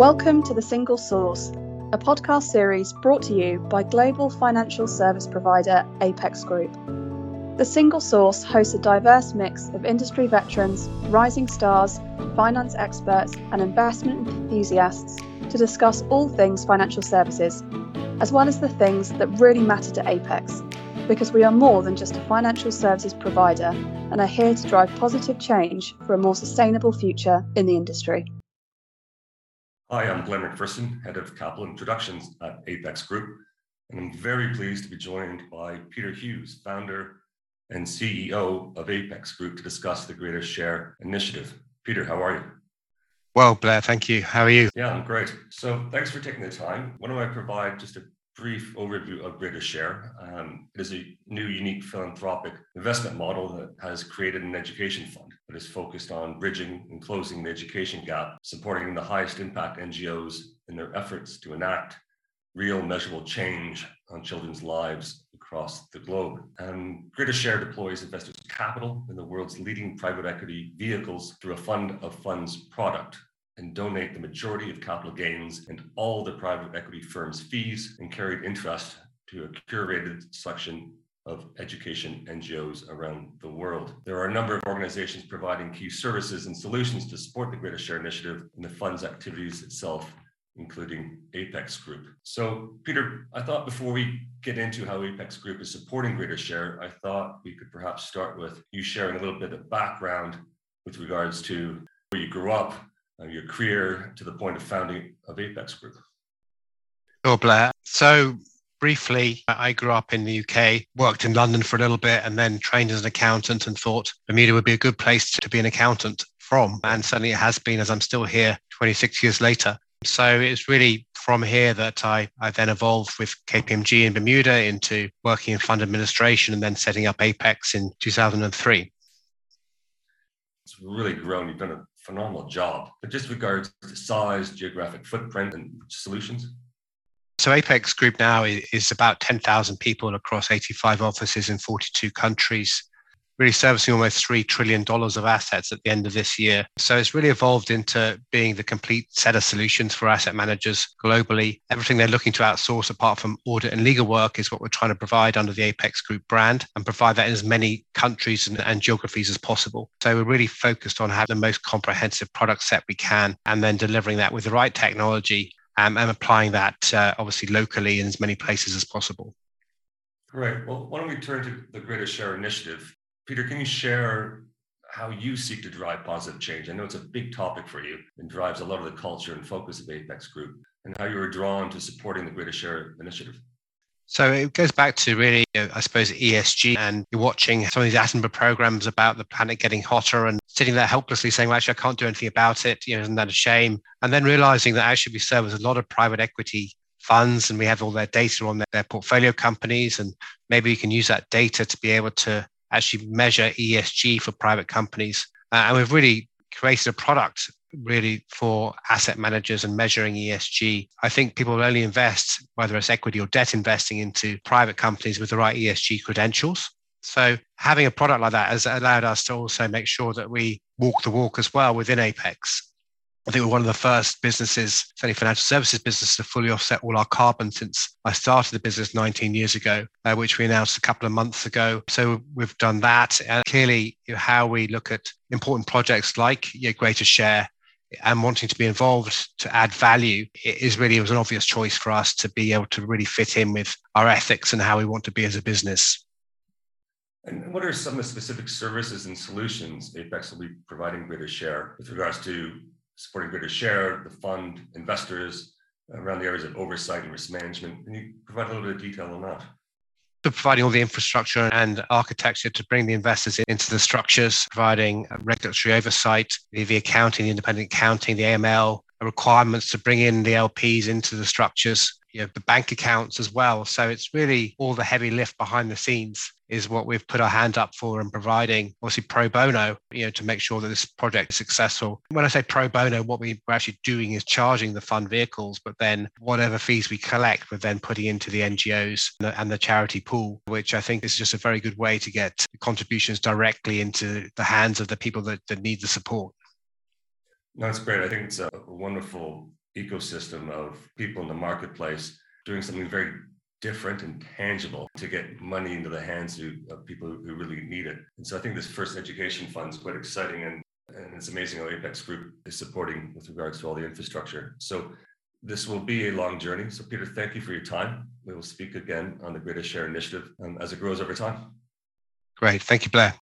Welcome to The Single Source, a podcast series brought to you by global financial service provider Apex Group. The Single Source hosts a diverse mix of industry veterans, rising stars, finance experts, and investment enthusiasts to discuss all things financial services, as well as the things that really matter to Apex, because we are more than just a financial services provider and are here to drive positive change for a more sustainable future in the industry. Hi, I'm Glenn McPherson, Head of Capital Introductions at Apex Group, and I'm very pleased to be joined by Peter Hughes, founder and CEO of Apex Group, to discuss the Greater Share Initiative. Peter, how are you? Well, Blair, thank you. How are you? Yeah, I'm great. So thanks for taking the time. Why don't I provide just a brief overview of Greater Share. Um, it is a new, unique philanthropic investment model that has created an education fund that is focused on bridging and closing the education gap, supporting the highest impact NGOs in their efforts to enact real measurable change on children's lives across the globe. And Greater Share deploys investors' capital in the world's leading private equity vehicles through a fund of funds product and donate the majority of capital gains and all the private equity firms' fees and carried interest to a curated selection of education NGOs around the world. There are a number of organizations providing key services and solutions to support the Greater Share Initiative and the fund's activities itself, including Apex Group. So, Peter, I thought before we get into how Apex Group is supporting Greater Share, I thought we could perhaps start with you sharing a little bit of background with regards to where you grew up uh, your career to the point of founding of Apex Group? Sure, Blair. So briefly, I grew up in the UK, worked in London for a little bit, and then trained as an accountant and thought Bermuda would be a good place to be an accountant from. And certainly it has been as I'm still here 26 years later. So it's really from here that I, I then evolved with KPMG in Bermuda into working in fund administration and then setting up Apex in 2003. It's really grown. You've done a phenomenal job. But just regards to size, geographic footprint, and solutions. So Apex Group now is about 10,000 people across 85 offices in 42 countries really servicing almost $3 trillion of assets at the end of this year. So it's really evolved into being the complete set of solutions for asset managers globally. Everything they're looking to outsource apart from audit and legal work is what we're trying to provide under the Apex Group brand and provide that in as many countries and, and geographies as possible. So we're really focused on having the most comprehensive product set we can and then delivering that with the right technology um, and applying that uh, obviously locally in as many places as possible. Great. Well, why don't we turn to the Greater Share Initiative? Peter, can you share how you seek to drive positive change? I know it's a big topic for you and drives a lot of the culture and focus of Apex Group, and how you were drawn to supporting the Greater Share initiative. So it goes back to really, you know, I suppose, ESG, and you're watching some of these Attenborough programs about the planet getting hotter and sitting there helplessly saying, well, actually, I can't do anything about it. You know, isn't that a shame? And then realizing that actually we serve as a lot of private equity funds and we have all their data on their, their portfolio companies. And maybe we can use that data to be able to actually measure ESG for private companies. Uh, and we've really created a product really for asset managers and measuring ESG. I think people will only invest, whether it's equity or debt investing, into private companies with the right ESG credentials. So having a product like that has allowed us to also make sure that we walk the walk as well within Apex. I think we're one of the first businesses, certainly financial services business, to fully offset all our carbon since I started the business 19 years ago, uh, which we announced a couple of months ago. So we've done that. And clearly, you know, how we look at important projects like Greater Share and wanting to be involved to add value is really it was an obvious choice for us to be able to really fit in with our ethics and how we want to be as a business. And what are some of the specific services and solutions Apex will be providing Greater Share with regards to supporting Greater Share, the fund, investors uh, around the areas of oversight and risk management. Can you provide a little bit of detail on that? Providing all the infrastructure and architecture to bring the investors into the structures, providing regulatory oversight, the, the accounting, the independent accounting, the AML, requirements to bring in the LPs into the structures, you know, the bank accounts as well. So it's really all the heavy lift behind the scenes is what we've put our hand up for and providing, obviously pro bono, you know, to make sure that this project is successful. When I say pro bono, what we're actually doing is charging the fund vehicles, but then whatever fees we collect, we're then putting into the NGOs and the charity pool, which I think is just a very good way to get contributions directly into the hands of the people that, that need the support. No, that's great. I think it's a wonderful ecosystem of people in the marketplace doing something very different and tangible to get money into the hands of, people who really need it. And so I think this first education fund is quite exciting and, and it's amazing how Apex Group is supporting with regards to all the infrastructure. So this will be a long journey. So Peter, thank you for your time. We will speak again on the Greater Share Initiative um, as it grows over time. Great. Thank you, Blair.